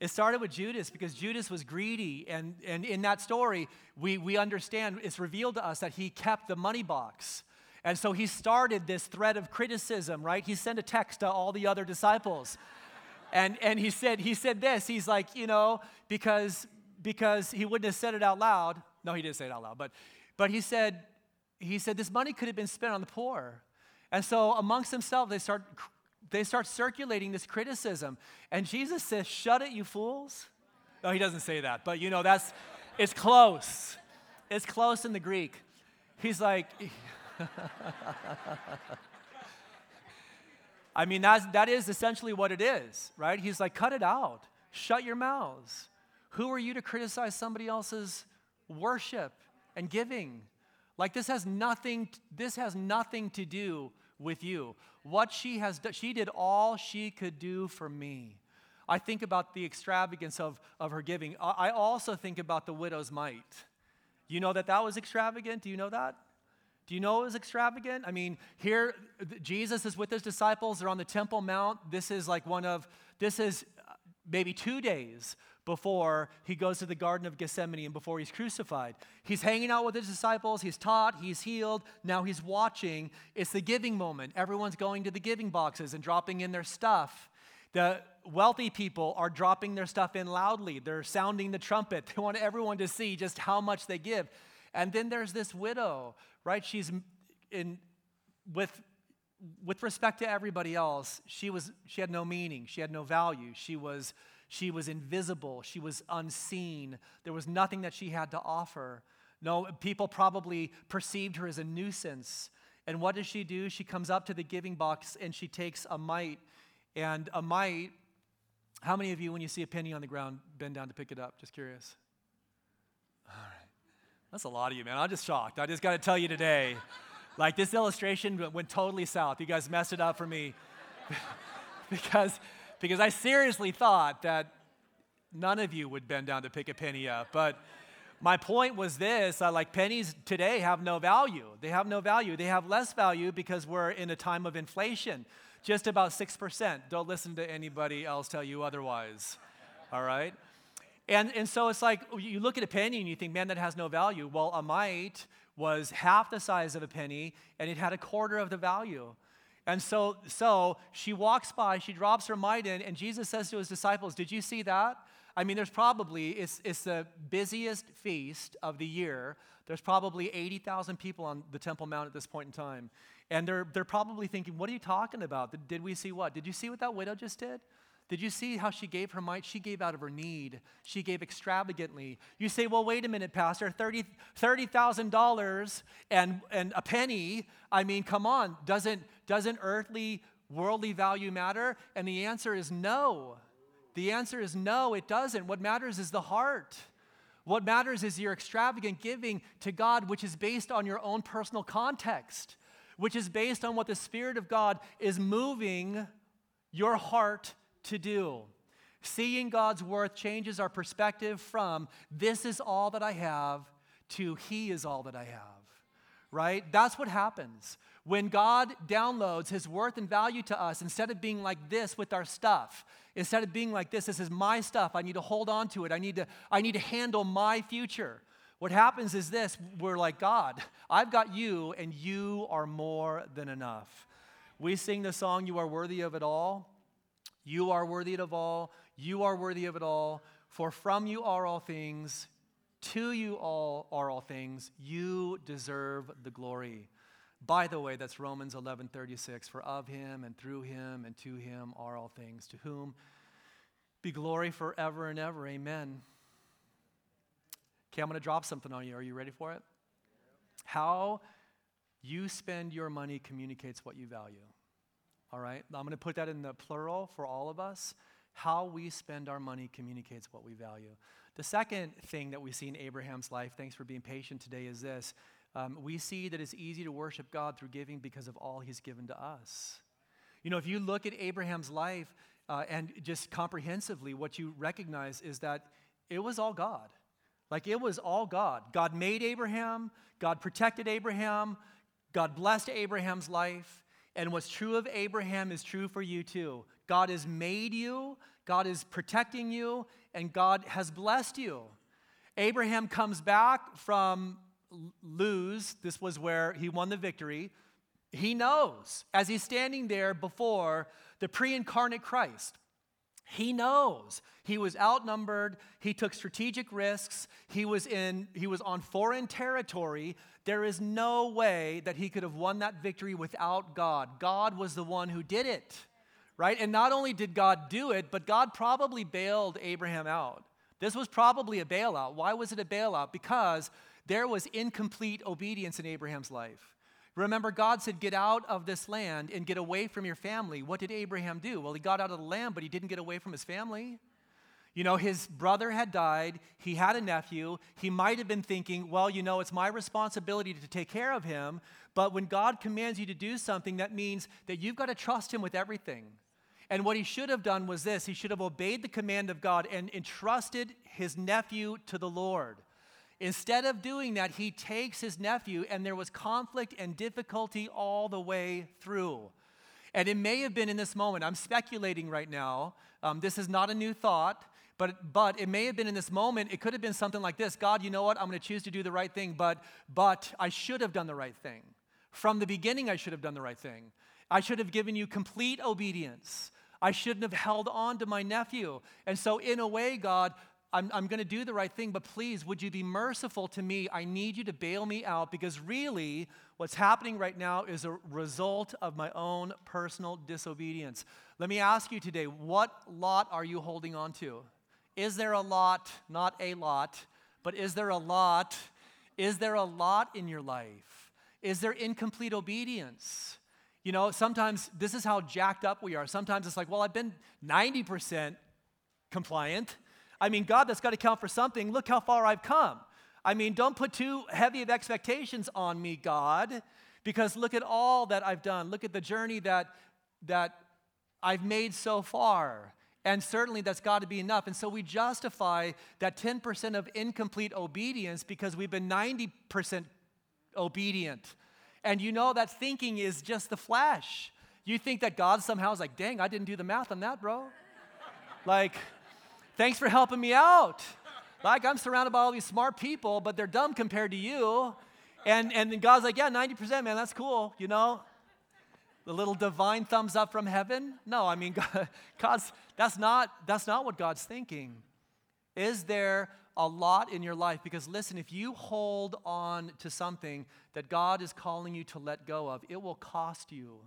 It started with Judas because Judas was greedy. And, and in that story, we, we understand it's revealed to us that he kept the money box. And so he started this thread of criticism, right? He sent a text to all the other disciples. And, and he, said, he said this he's like, you know, because because he wouldn't have said it out loud. No, he didn't say it out loud, but, but he said, he said this money could have been spent on the poor. And so amongst themselves, they start, they start circulating this criticism. And Jesus says, Shut it, you fools. No, he doesn't say that, but you know, that's, it's close. It's close in the Greek. He's like, <laughs> I mean, that's, that is essentially what it is, right? He's like, cut it out. Shut your mouths. Who are you to criticize somebody else's worship and giving? Like this has nothing this has nothing to do with you. What she has done, she did all she could do for me. I think about the extravagance of, of her giving. I also think about the widow's mite. You know that that was extravagant? Do you know that? Do you know it was extravagant? I mean, here Jesus is with his disciples. They're on the Temple Mount. This is like one of, this is maybe two days before he goes to the Garden of Gethsemane and before he's crucified. He's hanging out with his disciples, he's taught, he's healed, now he's watching. It's the giving moment. Everyone's going to the giving boxes and dropping in their stuff. The wealthy people are dropping their stuff in loudly. They're sounding the trumpet. <laughs> They want everyone to see just how much they give. And then there's this widow, right? She's in with with respect to everybody else, she was she had no meaning. She had no value. She was she was invisible, she was unseen. There was nothing that she had to offer. No, people probably perceived her as a nuisance. And what does she do? She comes up to the giving box and she takes a mite. And a mite, how many of you, when you see a penny on the ground, bend down to pick it up? Just curious. All right. That's a lot of you, man. I'm just shocked. I just got to tell you today. Like this illustration went totally south. You guys messed it up for me. <laughs> because because I seriously thought that none of you would bend down to pick a penny up. But my point was this uh, like pennies today have no value. They have no value. They have less value because we're in a time of inflation, just about 6%. Don't listen to anybody else tell you otherwise. All right? And, and so it's like you look at a penny and you think, man, that has no value. Well, a mite was half the size of a penny and it had a quarter of the value. And so, so she walks by, she drops her mite in, and Jesus says to his disciples, Did you see that? I mean, there's probably, it's, it's the busiest feast of the year. There's probably 80,000 people on the Temple Mount at this point in time. And they're, they're probably thinking, What are you talking about? Did, did we see what? Did you see what that widow just did? Did you see how she gave her mite? She gave out of her need. She gave extravagantly. You say, well, wait a minute, Pastor, $30,000 $30, and, and a penny. I mean, come on, doesn't, doesn't earthly, worldly value matter? And the answer is no. The answer is no, it doesn't. What matters is the heart. What matters is your extravagant giving to God, which is based on your own personal context, which is based on what the Spirit of God is moving your heart to do. Seeing God's worth changes our perspective from this is all that I have to He is all that I have, right? That's what happens. When God downloads His worth and value to us, instead of being like this with our stuff, instead of being like this, this is my stuff, I need to hold on to it, I need to, I need to handle my future. What happens is this we're like, God, I've got you, and you are more than enough. We sing the song, You Are Worthy of It All. You are worthy of all. You are worthy of it all. For from you are all things. To you all are all things. You deserve the glory. By the way, that's Romans 11:36. For of him and through him and to him are all things. To whom be glory forever and ever. Amen. Okay, I'm going to drop something on you. Are you ready for it? How you spend your money communicates what you value. All right? I'm going to put that in the plural for all of us. How we spend our money communicates what we value. The second thing that we see in Abraham's life, thanks for being patient today, is this. Um, we see that it's easy to worship God through giving because of all he's given to us. You know, if you look at Abraham's life uh, and just comprehensively, what you recognize is that it was all God. Like it was all God. God made Abraham, God protected Abraham, God blessed Abraham's life. And what's true of Abraham is true for you too. God has made you, God is protecting you, and God has blessed you. Abraham comes back from Luz. This was where he won the victory. He knows as he's standing there before the pre incarnate Christ. He knows he was outnumbered. He took strategic risks. He was in he was on foreign territory. There is no way that he could have won that victory without God. God was the one who did it. Right? And not only did God do it, but God probably bailed Abraham out. This was probably a bailout. Why was it a bailout? Because there was incomplete obedience in Abraham's life. Remember, God said, Get out of this land and get away from your family. What did Abraham do? Well, he got out of the land, but he didn't get away from his family. You know, his brother had died. He had a nephew. He might have been thinking, well, you know, it's my responsibility to take care of him. But when God commands you to do something, that means that you've got to trust him with everything. And what he should have done was this he should have obeyed the command of God and entrusted his nephew to the Lord. Instead of doing that, he takes his nephew, and there was conflict and difficulty all the way through. And it may have been in this moment, I'm speculating right now. Um, this is not a new thought, but, but it may have been in this moment. It could have been something like this God, you know what? I'm going to choose to do the right thing, but, but I should have done the right thing. From the beginning, I should have done the right thing. I should have given you complete obedience. I shouldn't have held on to my nephew. And so, in a way, God, I'm, I'm going to do the right thing, but please, would you be merciful to me? I need you to bail me out because really, what's happening right now is a result of my own personal disobedience. Let me ask you today what lot are you holding on to? Is there a lot, not a lot, but is there a lot? Is there a lot in your life? Is there incomplete obedience? You know, sometimes this is how jacked up we are. Sometimes it's like, well, I've been 90% compliant. I mean, God, that's got to count for something. Look how far I've come. I mean, don't put too heavy of expectations on me, God, because look at all that I've done. Look at the journey that, that I've made so far. And certainly that's got to be enough. And so we justify that 10% of incomplete obedience because we've been 90% obedient. And you know that thinking is just the flesh. You think that God somehow is like, dang, I didn't do the math on that, bro. like, Thanks for helping me out. Like, I'm surrounded by all these smart people, but they're dumb compared to you. And, and God's like, yeah, 90%, man, that's cool, you know? The little divine thumbs up from heaven? No, I mean, <laughs> God, God's, that's, not, that's not what God's thinking. Is there a lot in your life? Because listen, if you hold on to something that God is calling you to let go of, it will cost you.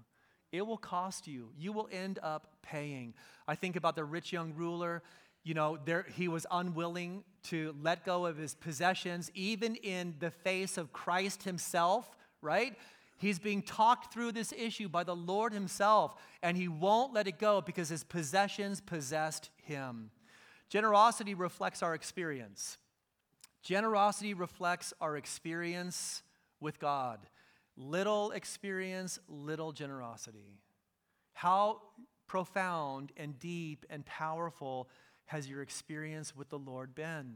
It will cost you. You will end up paying. I think about the rich young ruler you know, there, he was unwilling to let go of his possessions, even in the face of Christ himself, right? He's being talked through this issue by the Lord himself, and he won't let it go because his possessions possessed him. Generosity reflects our experience. Generosity reflects our experience with God. Little experience, little generosity. How profound and deep and powerful has your experience with the Lord been?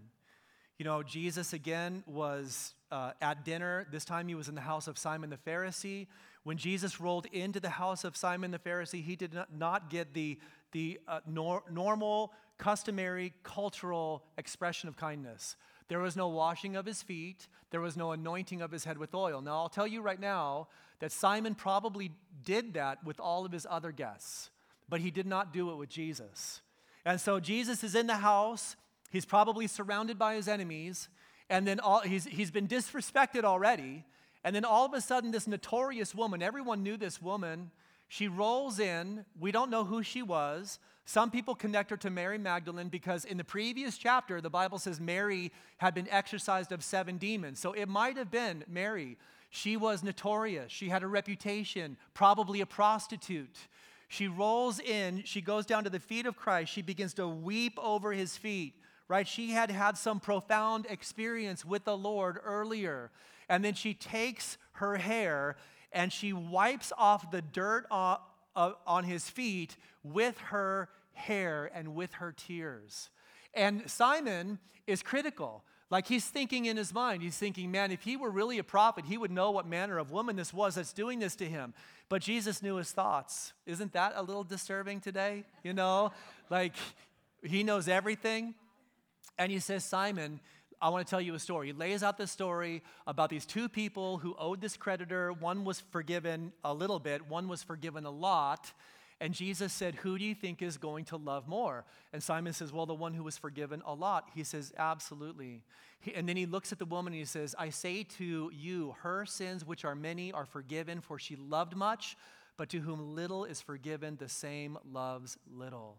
You know, Jesus again was uh, at dinner. This time he was in the house of Simon the Pharisee. When Jesus rolled into the house of Simon the Pharisee, he did not, get the, the uh, nor- normal, customary, cultural expression of kindness. There was no washing of his feet, there was no anointing of his head with oil. Now, I'll tell you right now that Simon probably did that with all of his other guests, but he did not do it with Jesus. And so Jesus is in the house. He's probably surrounded by his enemies. And then all, he's, he's been disrespected already. And then all of a sudden, this notorious woman, everyone knew this woman, she rolls in. We don't know who she was. Some people connect her to Mary Magdalene because in the previous chapter, the Bible says Mary had been exorcised of seven demons. So it might have been Mary. She was notorious. She had a reputation, probably a prostitute. She rolls in, she goes down to the feet of Christ, she begins to weep over his feet, right? She had had some profound experience with the Lord earlier. And then she takes her hair and she wipes off the dirt on his feet with her hair and with her tears. And Simon is critical. Like he's thinking in his mind, he's thinking, man, if he were really a prophet, he would know what manner of woman this was that's doing this to him. But Jesus knew his thoughts. Isn't that a little disturbing today? You know, like he knows everything. And he says, Simon, I want to tell you a story. He lays out this story about these two people who owed this creditor. One was forgiven a little bit, one was forgiven a lot. And Jesus said, Who do you think is going to love more? And Simon says, Well, the one who was forgiven a lot. He says, Absolutely. He, and then he looks at the woman and he says, I say to you, her sins, which are many, are forgiven, for she loved much, but to whom little is forgiven, the same loves little.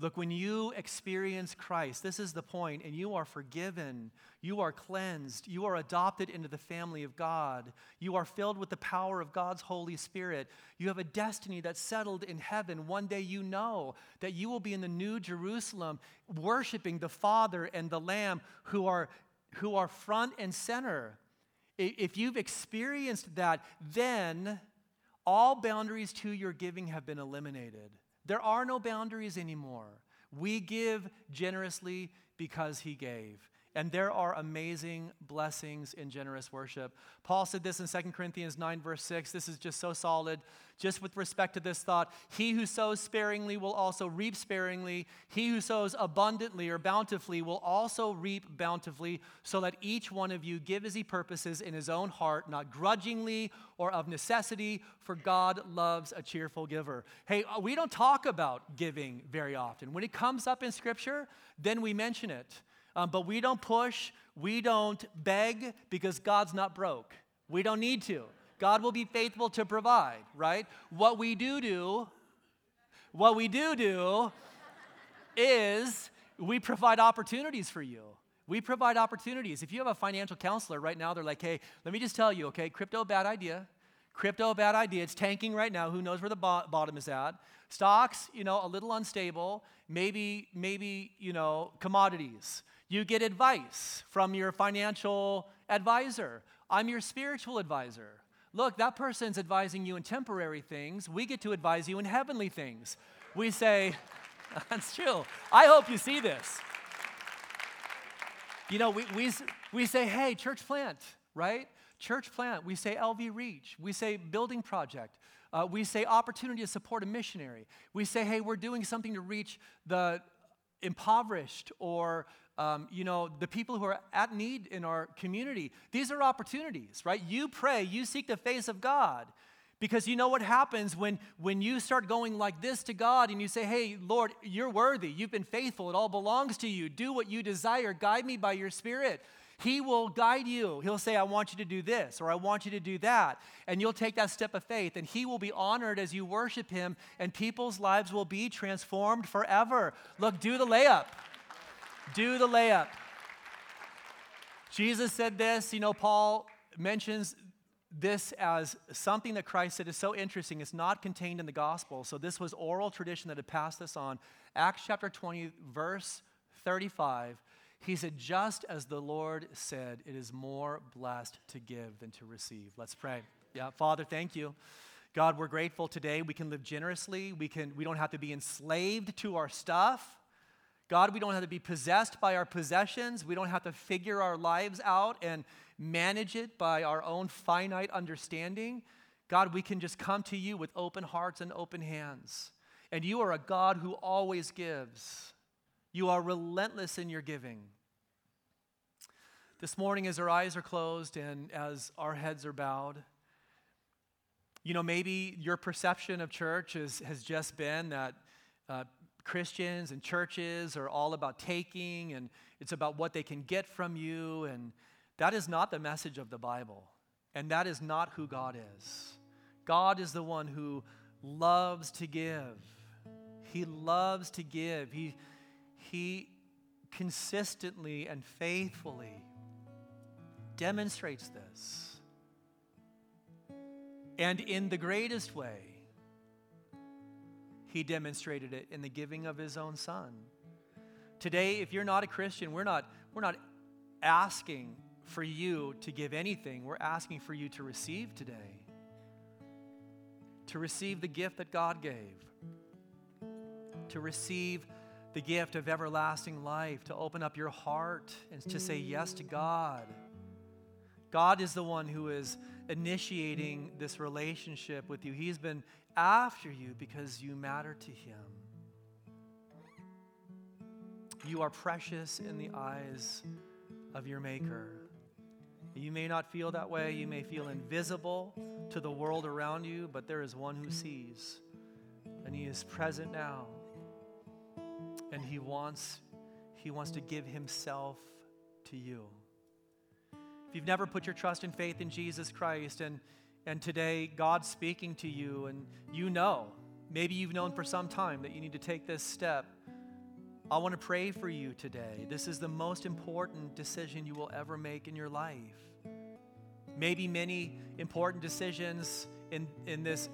Look, when you experience Christ, this is the point, and you are forgiven, you are cleansed, you are adopted into the family of God, you are filled with the power of God's Holy Spirit, you have a destiny that's settled in heaven. One day you know that you will be in the New Jerusalem worshiping the Father and the Lamb who are, who are front and center. If you've experienced that, then all boundaries to your giving have been eliminated. There are no boundaries anymore. We give generously because he gave. And there are amazing blessings in generous worship. Paul said this in 2 Corinthians 9, verse 6. This is just so solid. Just with respect to this thought, he who sows sparingly will also reap sparingly. He who sows abundantly or bountifully will also reap bountifully, so that each one of you give as he purposes in his own heart, not grudgingly or of necessity, for God loves a cheerful giver. Hey, uh, we don't talk about giving very often. When it comes up in Scripture, then we mention it. Um, but we don't push, we don't beg because God's not broke. We don't need to. God will be faithful to provide, right? What we do do, what we do do is we provide opportunities for you. We provide opportunities. If you have a financial counselor right now, they're like, hey, let me just tell you, okay, crypto, bad idea. Crypto, bad idea. It's tanking right now. Who knows where the bo- bottom is at? Stocks, you know, a little unstable. Maybe, maybe, you know, commodities. You get advice from your financial advisor. I'm your spiritual advisor. Look, that person's advising you in temporary things. We get to advise you in heavenly things. We say, <laughs> that's true. I hope you see this. You know, we, we, we say, hey, church plant, right? Church plant. We say LV Reach. We say building project. Uh, we say opportunity to support a missionary. We say, hey, we're doing something to reach the impoverished or um, you know, the people who are at need in our community. These are opportunities, right? You pray, you seek the face of God. Because you know what happens when, when you start going like this to God and you say, Hey, Lord, you're worthy. You've been faithful. It all belongs to you. Do what you desire. Guide me by your Spirit. He will guide you. He'll say, I want you to do this or I want you to do that. And you'll take that step of faith, and He will be honored as you worship Him, and people's lives will be transformed forever. Look, do the layup. Do the layup. Jesus said this, you know, Paul mentions this as something that Christ said is so interesting. It's not contained in the gospel. So this was oral tradition that had passed this on. Acts chapter 20, verse 35. He said, just as the Lord said, it is more blessed to give than to receive. Let's pray. Yeah, Father, thank you. God, we're grateful today. We can live generously. We, can, we don't have to be enslaved to our stuff. God, we don't have to be possessed by our possessions. We don't have to figure our lives out and manage it by our own finite understanding. God, we can just come to you with open hearts and open hands. And you are a God who always gives. You are relentless in your giving. This morning, as our eyes are closed and as our heads are bowed, you know, maybe your perception of church is, has just been that uh, Christians and churches are all about taking and it's about what they can get from you. And that is not the message of the Bible. And that is not who God is. God is the one who loves to give. He loves to give. He, he consistently and faithfully demonstrates this. And in the greatest way, he demonstrated it in the giving of his own son. Today, if you're not a Christian, we're not, we're not asking for you to give anything. We're asking for you to receive today, to receive the gift that God gave, to receive the the gift of everlasting life, to open up your heart and to say yes to God. God is the one who is initiating this relationship with you. He's been after you because you matter to Him. You are precious in the eyes of your Maker. You may not feel that way. You may feel invisible to the world around you, but there is one who sees, and He is present now. And He wants, He wants to give Himself to you. If you've never put your trust and faith in Jesus Christ, and, and today God's speaking to you, and you know, maybe you've known for some time that you need to take this step, I want to pray for you today. This is the most important decision you will ever make in your life. Maybe many important decisions in, in this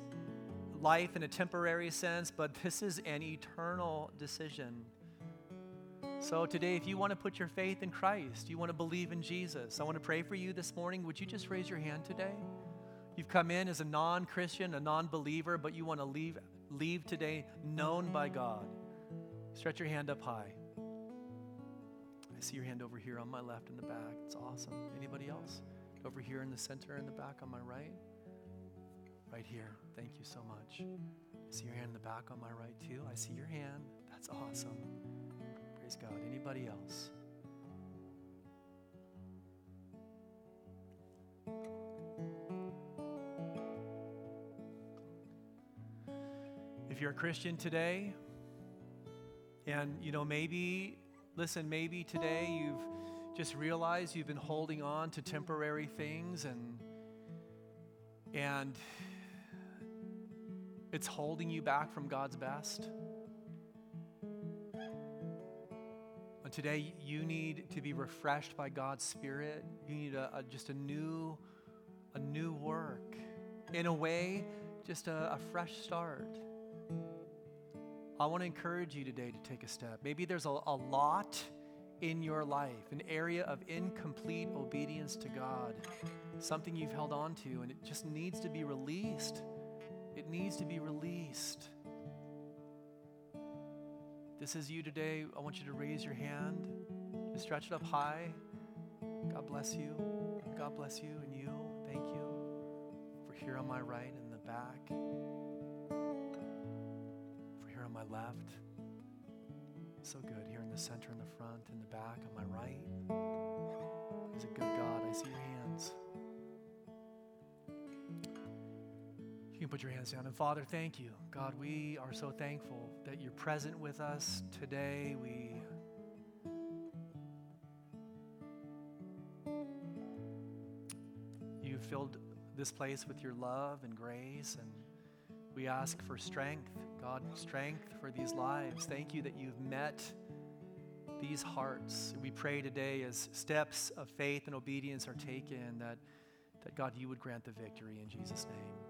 life in a temporary sense, but this is an eternal decision. So today, if you want to put your faith in Christ, you want to believe in Jesus, I want to pray for you this morning. Would you just raise your hand today? You've come in as a non Christian, a non believer, but you want to leave, leave today known by God. Stretch your hand up high. I see your hand over here on my left in the back. It's awesome. Anybody else? Over here in the center in the back on my right? Right here. Thank you so much. I see your hand in the back on my right too. I see your hand. That's awesome. Praise God. Anybody else? If you're a Christian today, and you know, maybe, listen, maybe today you've just realized you've been holding on to temporary things and and it's holding you back from God's best. And today you need to be refreshed by God's Spirit. You need a, a, just a new, a new work. In a way, just a, a fresh start. I want to encourage you today to take a step. Maybe there's a, a lot in your life, an area of incomplete obedience to God, something you've held on to, and it just needs to be released. It needs to be released this is you today, I want you to raise your hand. Just stretch it up high. God bless you. God bless you and you. Thank you. For here on my right and the back. On my left. So good. Here in the center, in the front, in the back, on my right. He's a good God. I see your hands. You can put your hands down. And Father, thank you. God, we are so thankful that you're present with us today. We you filled this place with your love and grace and we ask for strength, God, strength for these lives. Thank you that you've met these hearts. We pray today as steps of faith and obedience are taken that, that God, you would grant the victory in Jesus' name.